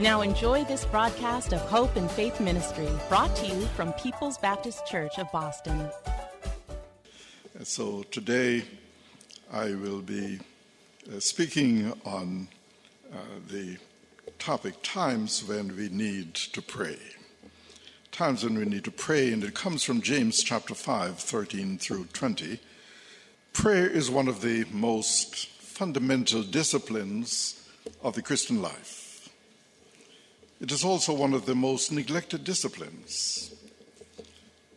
Now enjoy this broadcast of Hope and Faith Ministry, brought to you from People's Baptist Church of Boston. So today I will be uh, speaking on uh, the topic times when we need to pray. Times when we need to pray, and it comes from James chapter 5, 13 through 20. Prayer is one of the most fundamental disciplines of the Christian life. It is also one of the most neglected disciplines.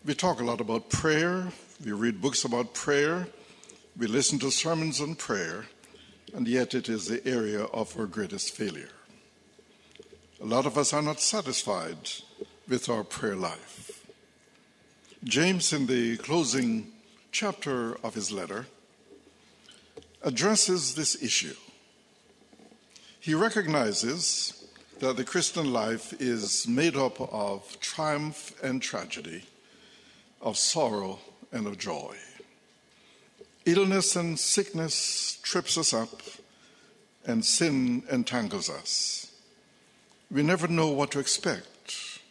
We talk a lot about prayer, we read books about prayer, we listen to sermons on prayer, and yet it is the area of our greatest failure. A lot of us are not satisfied with our prayer life. James, in the closing chapter of his letter, addresses this issue. He recognizes that uh, the Christian life is made up of triumph and tragedy, of sorrow and of joy. Illness and sickness trips us up, and sin entangles us. We never know what to expect.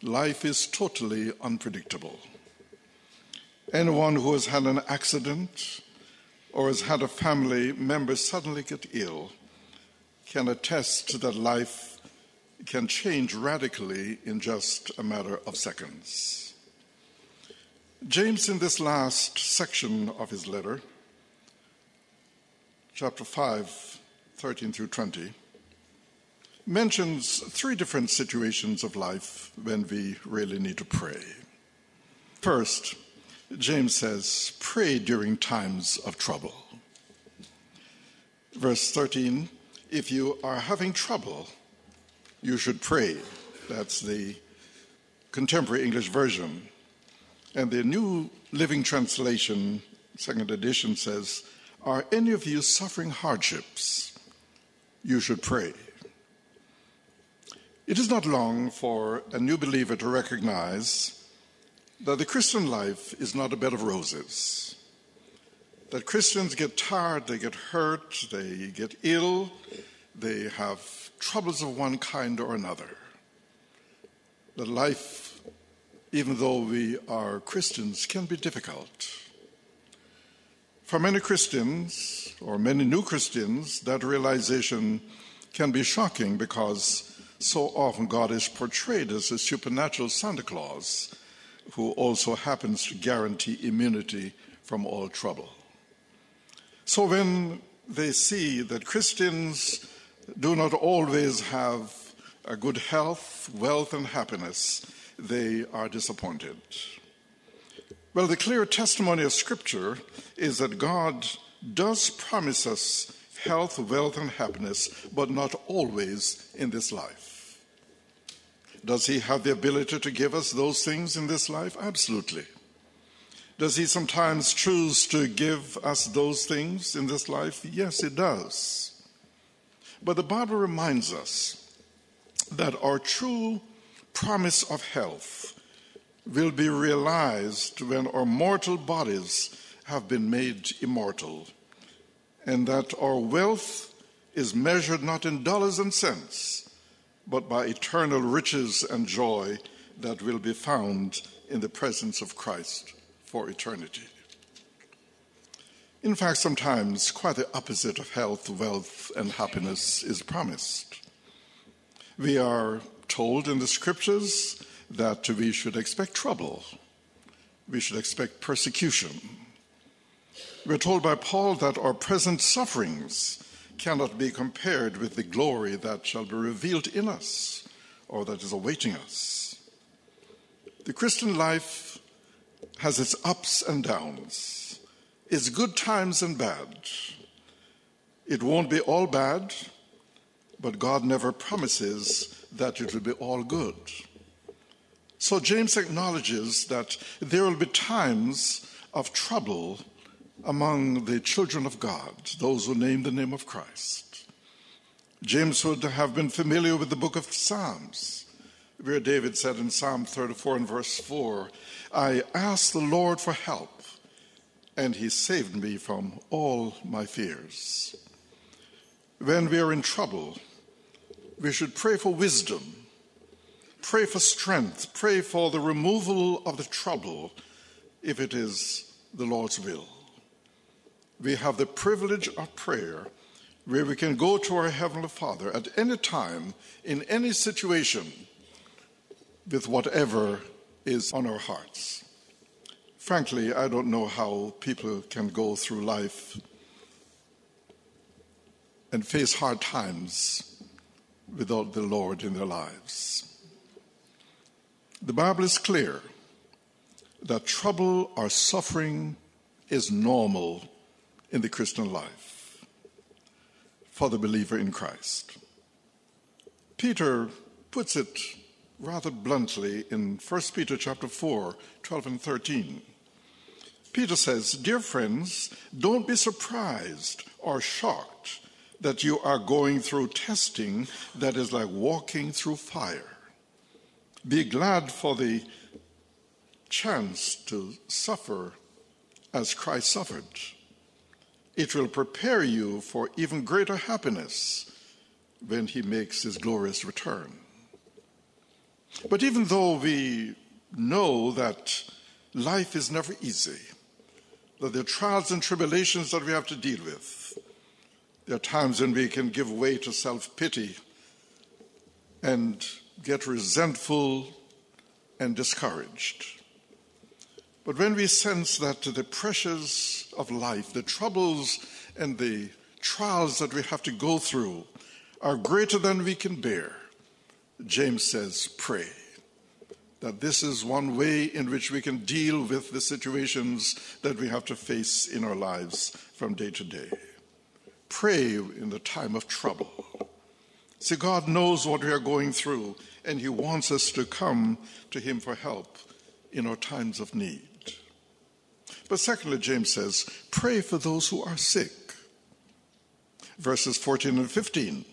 Life is totally unpredictable. Anyone who has had an accident or has had a family member suddenly get ill can attest that life can change radically in just a matter of seconds. James, in this last section of his letter, chapter 5, 13 through 20, mentions three different situations of life when we really need to pray. First, James says, pray during times of trouble. Verse 13, if you are having trouble, you should pray. That's the contemporary English version. And the New Living Translation, second edition, says, Are any of you suffering hardships? You should pray. It is not long for a new believer to recognize that the Christian life is not a bed of roses. That Christians get tired, they get hurt, they get ill, they have troubles of one kind or another. That life, even though we are Christians, can be difficult. For many Christians, or many new Christians, that realization can be shocking because so often God is portrayed as a supernatural Santa Claus who also happens to guarantee immunity from all trouble. So when they see that Christians do not always have a good health, wealth, and happiness, they are disappointed. Well, the clear testimony of Scripture is that God does promise us health, wealth, and happiness, but not always in this life. Does He have the ability to give us those things in this life? Absolutely. Does He sometimes choose to give us those things in this life? Yes, He does. But the Bible reminds us that our true promise of health will be realized when our mortal bodies have been made immortal, and that our wealth is measured not in dollars and cents, but by eternal riches and joy that will be found in the presence of Christ for eternity. In fact, sometimes quite the opposite of health, wealth, and happiness is promised. We are told in the scriptures that we should expect trouble, we should expect persecution. We're told by Paul that our present sufferings cannot be compared with the glory that shall be revealed in us or that is awaiting us. The Christian life has its ups and downs, its good times and bad. It won't be all bad, but God never promises that it will be all good. So James acknowledges that there will be times of trouble among the children of God, those who name the name of Christ. James would have been familiar with the book of Psalms, where David said in Psalm 34 and verse 4, I asked the Lord for help, and he saved me from all my fears. When we are in trouble, we should pray for wisdom, pray for strength, pray for the removal of the trouble if it is the Lord's will we have the privilege of prayer where we can go to our Heavenly Father at any time, in any situation, with whatever is on our hearts. Frankly, I don't know how people can go through life and face hard times without the Lord in their lives. The Bible is clear that trouble or suffering is normal in the Christian life for the believer in Christ. Peter puts it rather bluntly in 1 Peter chapter 4, 12 and 13. Peter says, Dear friends, don't be surprised or shocked that you are going through testing that is like walking through fire. Be glad for the chance to suffer as Christ suffered. It will prepare you for even greater happiness when he makes his glorious return. But even though we know that life is never easy, that there are trials and tribulations that we have to deal with, there are times when we can give way to self pity and get resentful and discouraged. But when we sense that the pressures of life, the troubles and the trials that we have to go through are greater than we can bear, James says, pray. That this is one way in which we can deal with the situations that we have to face in our lives from day to day. Pray in the time of trouble. See, God knows what we are going through, and He wants us to come to Him for help in our times of need. But secondly, James says, pray for those who are sick. Verses 14 and 15.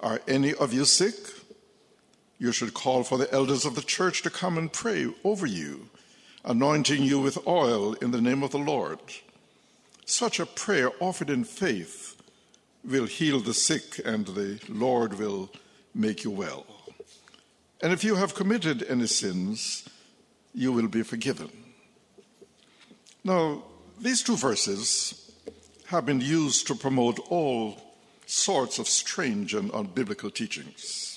Are any of you sick? You should call for the elders of the church to come and pray over you, anointing you with oil in the name of the Lord. Such a prayer offered in faith will heal the sick, and the Lord will make you well. And if you have committed any sins, you will be forgiven. Now, these two verses have been used to promote all sorts of strange and unbiblical teachings.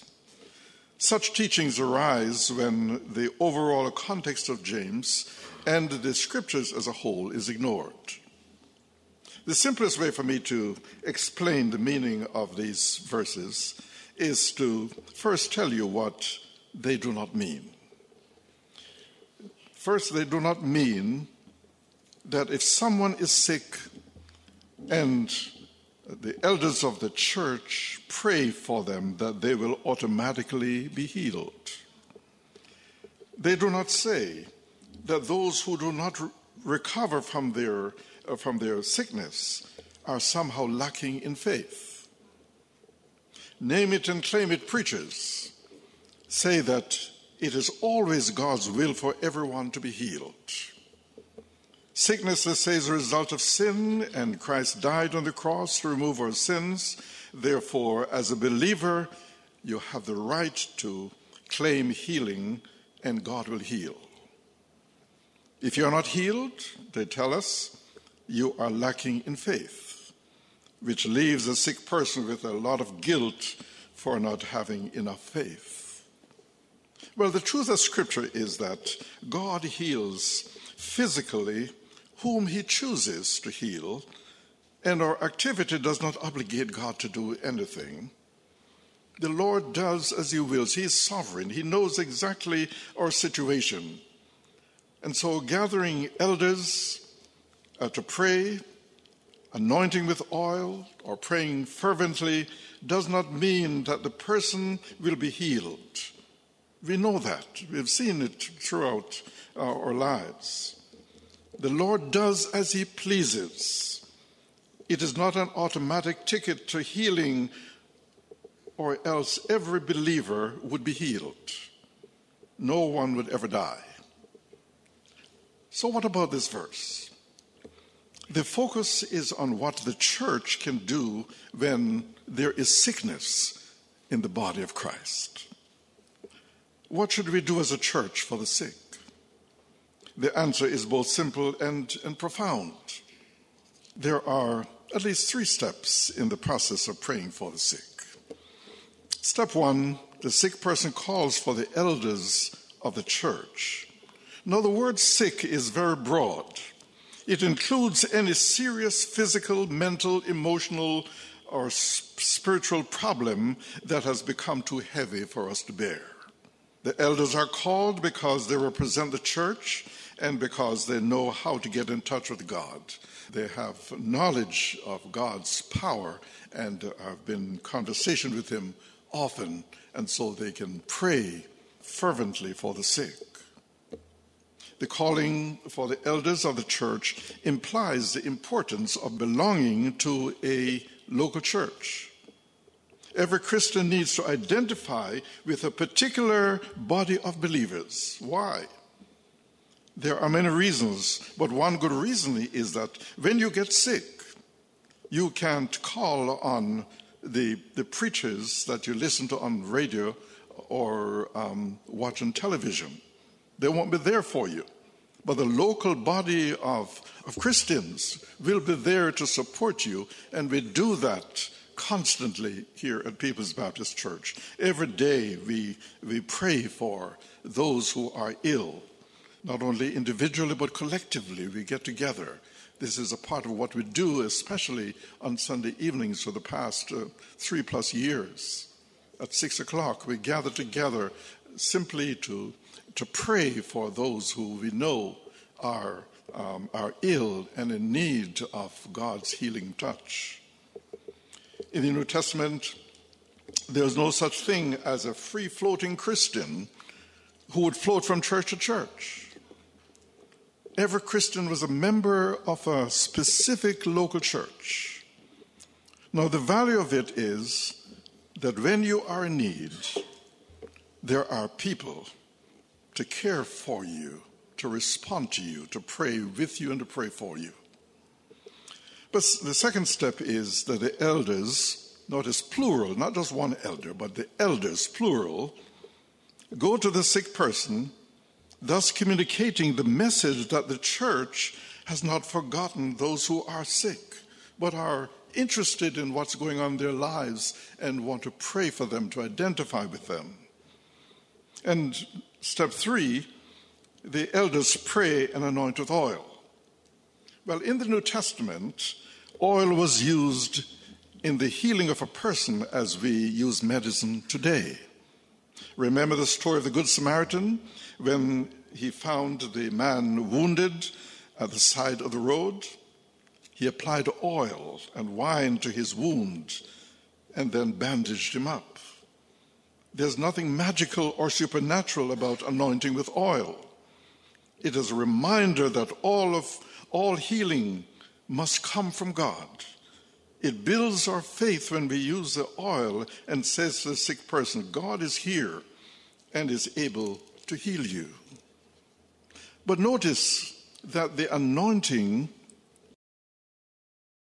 Such teachings arise when the overall context of James and the scriptures as a whole is ignored. The simplest way for me to explain the meaning of these verses is to first tell you what they do not mean. First, they do not mean that if someone is sick and the elders of the church pray for them, that they will automatically be healed. They do not say that those who do not recover from their, uh, from their sickness are somehow lacking in faith. Name it and claim it preachers say that it is always God's will for everyone to be healed. Sickness, let's say, is a result of sin, and Christ died on the cross to remove our sins. Therefore, as a believer, you have the right to claim healing, and God will heal. If you're not healed, they tell us, you are lacking in faith, which leaves a sick person with a lot of guilt for not having enough faith. Well, the truth of Scripture is that God heals physically whom He chooses to heal, and our activity does not obligate God to do anything. The Lord does as He wills. He is sovereign, He knows exactly our situation. And so, gathering elders uh, to pray, anointing with oil, or praying fervently does not mean that the person will be healed. We know that. We've seen it throughout our lives. The Lord does as He pleases. It is not an automatic ticket to healing, or else every believer would be healed. No one would ever die. So, what about this verse? The focus is on what the church can do when there is sickness in the body of Christ. What should we do as a church for the sick? The answer is both simple and, and profound. There are at least three steps in the process of praying for the sick. Step one the sick person calls for the elders of the church. Now, the word sick is very broad. It includes any serious physical, mental, emotional, or spiritual problem that has become too heavy for us to bear. The elders are called because they represent the church and because they know how to get in touch with God. They have knowledge of God's power and have been in conversation with Him often, and so they can pray fervently for the sick. The calling for the elders of the church implies the importance of belonging to a local church. Every Christian needs to identify with a particular body of believers. Why? There are many reasons, but one good reason is that when you get sick, you can't call on the, the preachers that you listen to on radio or um, watch on television. They won't be there for you. But the local body of, of Christians will be there to support you, and we do that constantly here at People's Baptist Church. Every day we, we pray for those who are ill, not only individually but collectively. We get together. This is a part of what we do, especially on Sunday evenings for the past uh, three plus years. At six o'clock, we gather together simply to to pray for those who we know are, um, are ill and in need of God's healing touch. In the New Testament, there's no such thing as a free floating Christian who would float from church to church. Every Christian was a member of a specific local church. Now, the value of it is that when you are in need, there are people to care for you, to respond to you, to pray with you, and to pray for you. But the second step is that the elders, notice plural, not just one elder, but the elders, plural, go to the sick person, thus communicating the message that the church has not forgotten those who are sick, but are interested in what's going on in their lives and want to pray for them, to identify with them. And Step three, the elders pray and anoint with oil. Well, in the New Testament, oil was used in the healing of a person as we use medicine today. Remember the story of the Good Samaritan when he found the man wounded at the side of the road? He applied oil and wine to his wound and then bandaged him up. There's nothing magical or supernatural about anointing with oil. It is a reminder that all of all healing must come from God. It builds our faith when we use the oil and says to the sick person, God is here and is able to heal you. But notice that the anointing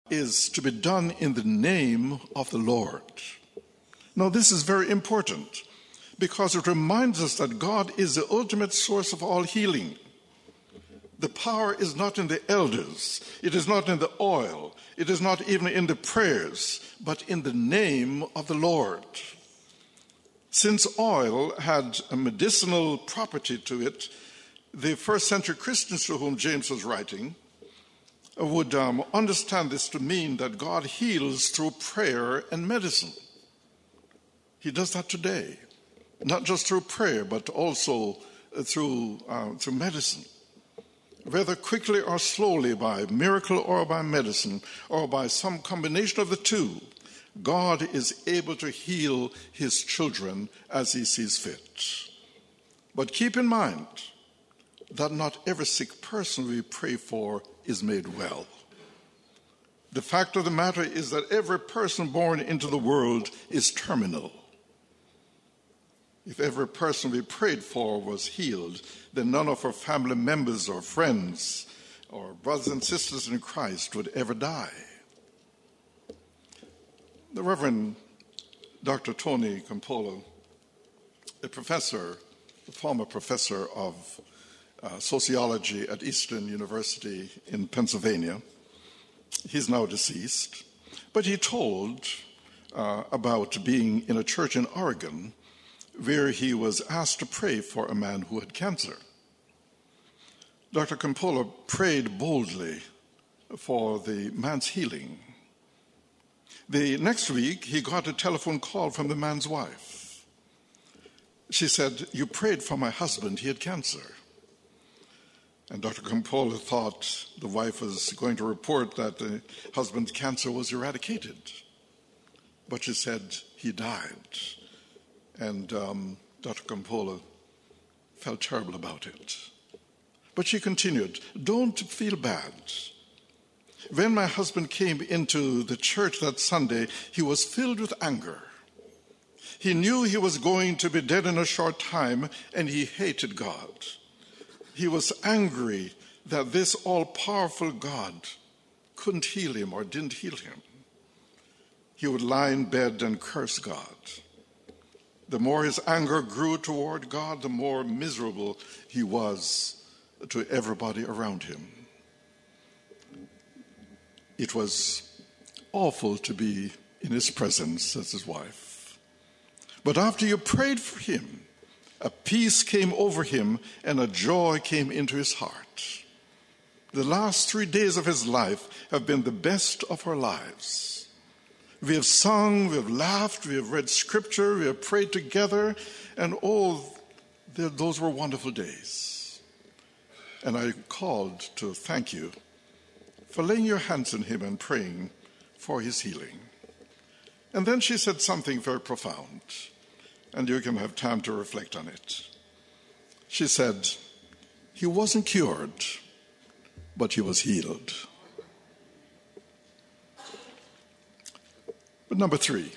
is to be done in the name of the Lord. Now, this is very important because it reminds us that God is the ultimate source of all healing. The power is not in the elders, it is not in the oil, it is not even in the prayers, but in the name of the Lord. Since oil had a medicinal property to it, the first century Christians to whom James was writing would um, understand this to mean that God heals through prayer and medicine. He does that today, not just through prayer, but also uh, through, uh, through medicine. Whether quickly or slowly, by miracle or by medicine, or by some combination of the two, God is able to heal his children as he sees fit. But keep in mind that not every sick person we pray for is made well. The fact of the matter is that every person born into the world is terminal. If every person we prayed for was healed, then none of our family members or friends or brothers and sisters in Christ would ever die. The Reverend Dr. Tony Campolo, a professor, a former professor of uh, sociology at Eastern University in Pennsylvania. He's now deceased, but he told uh, about being in a church in Oregon where he was asked to pray for a man who had cancer. Dr. Campolo prayed boldly for the man's healing. The next week, he got a telephone call from the man's wife. She said, You prayed for my husband, he had cancer. And Dr. Campolo thought the wife was going to report that the husband's cancer was eradicated. But she said he died. And um, Dr. Campolo felt terrible about it. But she continued, Don't feel bad. When my husband came into the church that Sunday, he was filled with anger. He knew he was going to be dead in a short time, and he hated God he was angry that this all powerful God couldn't heal him or didn't heal him. He would lie in bed and curse God. The more his anger grew toward God, the more miserable he was to everybody around him. It was awful to be in his presence, says his wife. But after you prayed for him, a peace came over him and a joy came into his heart. The last three days of his life have been the best of our lives. We have sung, we have laughed, we have read scripture, we have prayed together, and oh, those were wonderful days. And I called to thank you for laying your hands on him and praying for his healing. And then she said something very profound and you can have time to reflect on it. She said, He wasn't cured, but he was healed. But number three,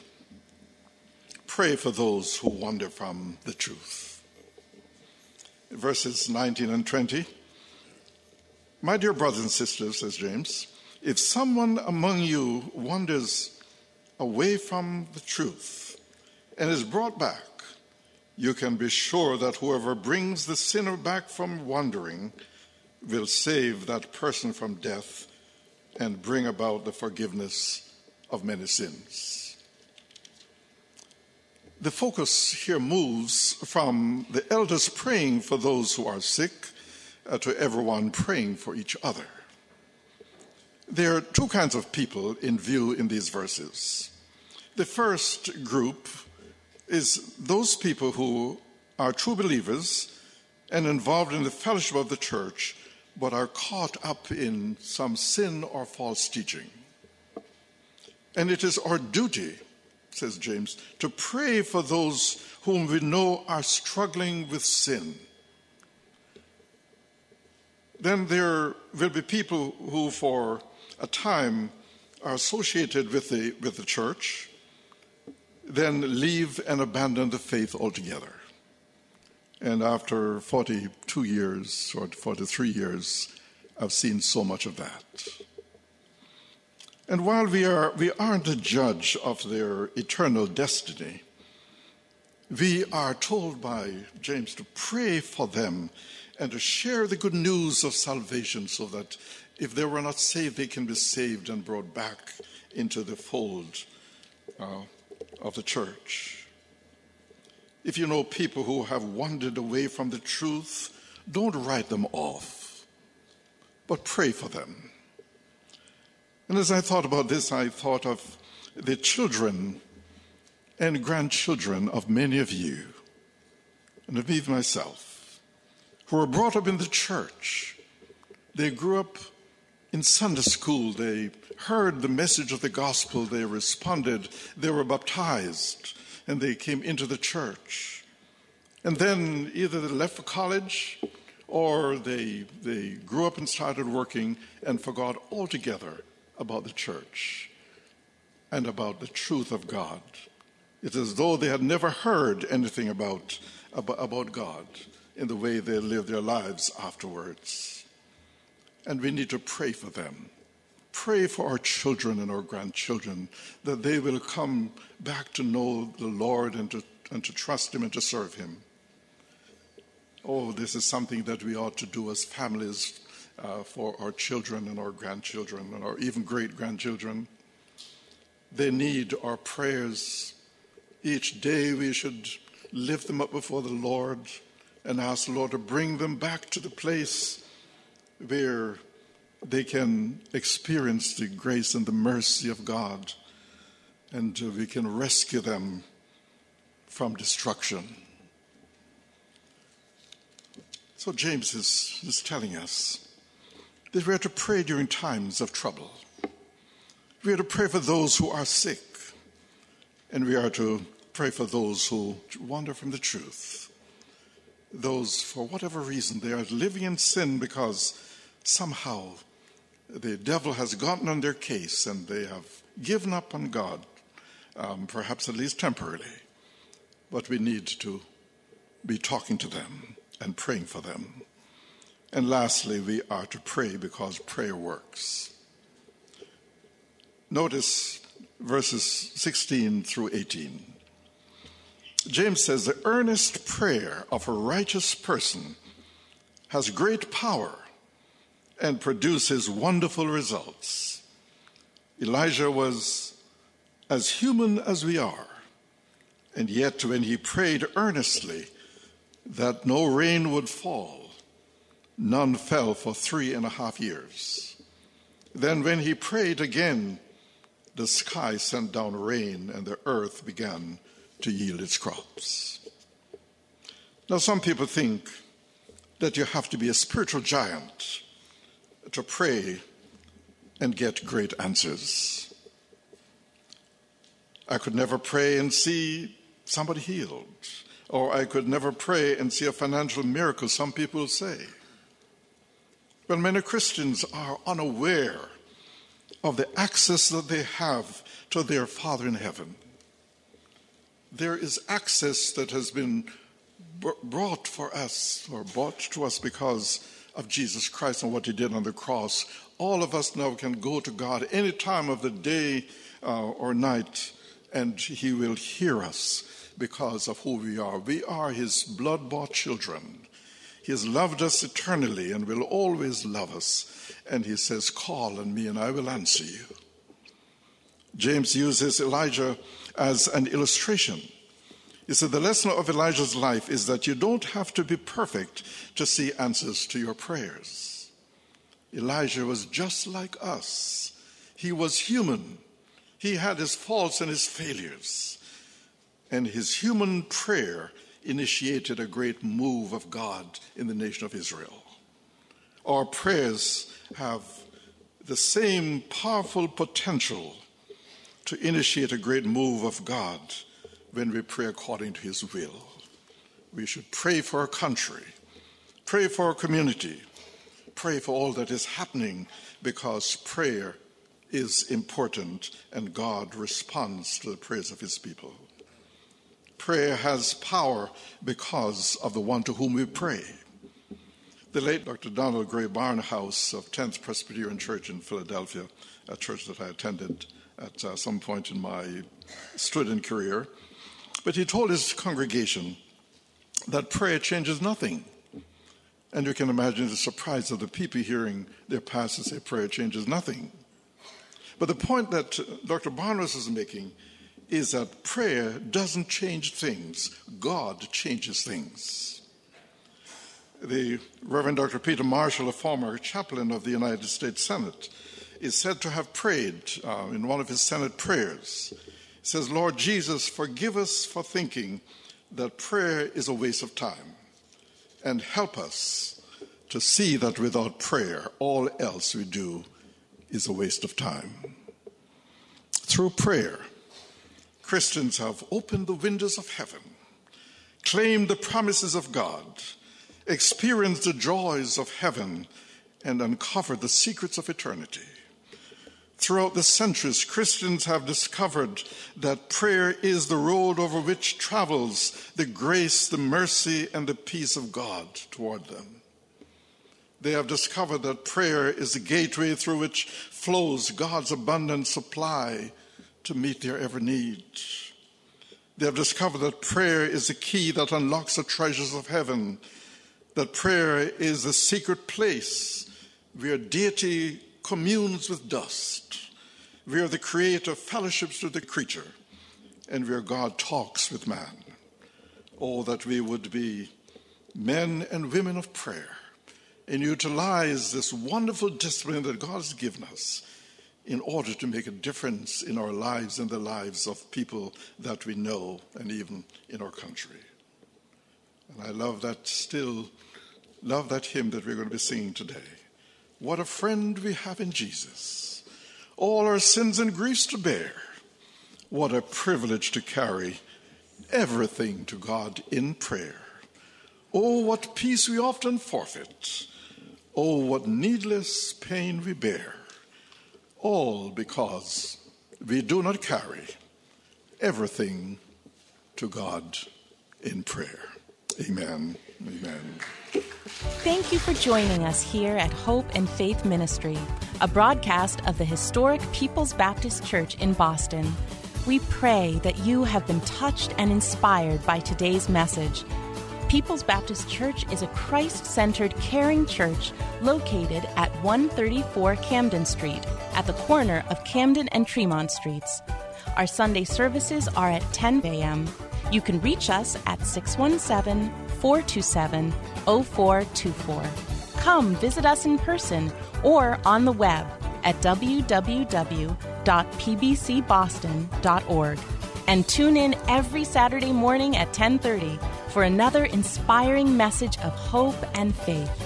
pray for those who wander from the truth. Verses 19 and 20. My dear brothers and sisters, says James, if someone among you wanders away from the truth, and is brought back, you can be sure that whoever brings the sinner back from wandering will save that person from death and bring about the forgiveness of many sins. The focus here moves from the elders praying for those who are sick uh, to everyone praying for each other. There are two kinds of people in view in these verses. The first group is those people who are true believers and involved in the fellowship of the church, but are caught up in some sin or false teaching. And it is our duty, says James, to pray for those whom we know are struggling with sin. Then there will be people who, for a time, are associated with the, with the church, then leave and abandon the faith altogether. And after 42 years or 43 years, I've seen so much of that. And while we, are, we aren't a judge of their eternal destiny, we are told by James to pray for them and to share the good news of salvation so that if they were not saved, they can be saved and brought back into the fold uh, of the church. If you know people who have wandered away from the truth, don't write them off, but pray for them. And as I thought about this, I thought of the children and grandchildren of many of you, and of me myself, who were brought up in the church. They grew up in Sunday school. They heard the message of the gospel. They responded. They were baptized and they came into the church. And then either they left for college or they, they grew up and started working and forgot altogether about the church and about the truth of God. It's as though they had never heard anything about, about, about God in the way they lived their lives afterwards. And we need to pray for them pray for our children and our grandchildren that they will come back to know the Lord and to, and to trust Him and to serve Him. Oh, this is something that we ought to do as families uh, for our children and our grandchildren and our even great grandchildren. They need our prayers. Each day we should lift them up before the Lord and ask the Lord to bring them back to the place where they can experience the grace and the mercy of God, and we can rescue them from destruction. So, James is, is telling us that we are to pray during times of trouble. We are to pray for those who are sick, and we are to pray for those who wander from the truth. Those, for whatever reason, they are living in sin because somehow the devil has gotten on their case and they have given up on God, um, perhaps at least temporarily. But we need to be talking to them and praying for them. And lastly, we are to pray because prayer works. Notice verses 16 through 18. James says, The earnest prayer of a righteous person has great power and produces wonderful results. Elijah was as human as we are, and yet when he prayed earnestly that no rain would fall, none fell for three and a half years. Then, when he prayed again, the sky sent down rain and the earth began to yield its crops. Now, some people think that you have to be a spiritual giant to pray and get great answers. I could never pray and see somebody healed, or I could never pray and see a financial miracle, some people say. But many Christians are unaware of the access that they have to their Father in heaven. There is access that has been brought for us, or brought to us because of Jesus Christ and what he did on the cross. All of us now can go to God any time of the day uh, or night, and he will hear us because of who we are. We are his blood bought children. He has loved us eternally and will always love us. And he says, Call on me and I will answer you. James uses Elijah as an illustration you see, the lesson of Elijah's life is that you don't have to be perfect to see answers to your prayers. Elijah was just like us. He was human. He had his faults and his failures. And his human prayer initiated a great move of God in the nation of Israel. Our prayers have the same powerful potential to initiate a great move of God when we pray according to His will. We should pray for our country, pray for our community, pray for all that is happening because prayer is important and God responds to the prayers of His people. Prayer has power because of the one to whom we pray. The late Dr. Donald Grey Barnhouse of 10th Presbyterian Church in Philadelphia, a church that I attended at uh, some point in my student career, but he told his congregation that prayer changes nothing. And you can imagine the surprise of the people hearing their pastor say prayer changes nothing. But the point that Dr. Barnhouse is making is that prayer doesn't change things, God changes things. The Reverend Dr. Peter Marshall, a former chaplain of the United States Senate, is said to have prayed uh, in one of his Senate prayers. He says, Lord Jesus, forgive us for thinking that prayer is a waste of time, and help us to see that without prayer, all else we do is a waste of time. Through prayer, Christians have opened the windows of heaven, claimed the promises of God, experienced the joys of heaven, and uncovered the secrets of eternity. Throughout the centuries, Christians have discovered that prayer is the road over which travels the grace, the mercy, and the peace of God toward them. They have discovered that prayer is the gateway through which flows God's abundant supply to meet their every need. They have discovered that prayer is the key that unlocks the treasures of heaven, that prayer is the secret place where deity communes with dust, where the Creator fellowships with the creature, and where God talks with man. Oh, that we would be men and women of prayer and utilize this wonderful discipline that God has given us in order to make a difference in our lives and the lives of people that we know and even in our country. And I love that still, love that hymn that we're going to be singing today. What a friend we have in Jesus. All our sins and griefs to bear. What a privilege to carry everything to God in prayer. Oh, what peace we often forfeit. Oh, what needless pain we bear. All because we do not carry everything to God in prayer. Amen. Amen. Thank you for joining us here at Hope and Faith Ministry, a broadcast of the historic People's Baptist Church in Boston. We pray that you have been touched and inspired by today's message. People's Baptist Church is a Christ centered, caring church located at 134 Camden Street, at the corner of Camden and Tremont Streets. Our Sunday services are at 10 a.m. You can reach us at 617 427 0424. Come visit us in person or on the web at www.pbcboston.org and tune in every Saturday morning at 10:30 for another inspiring message of hope and faith.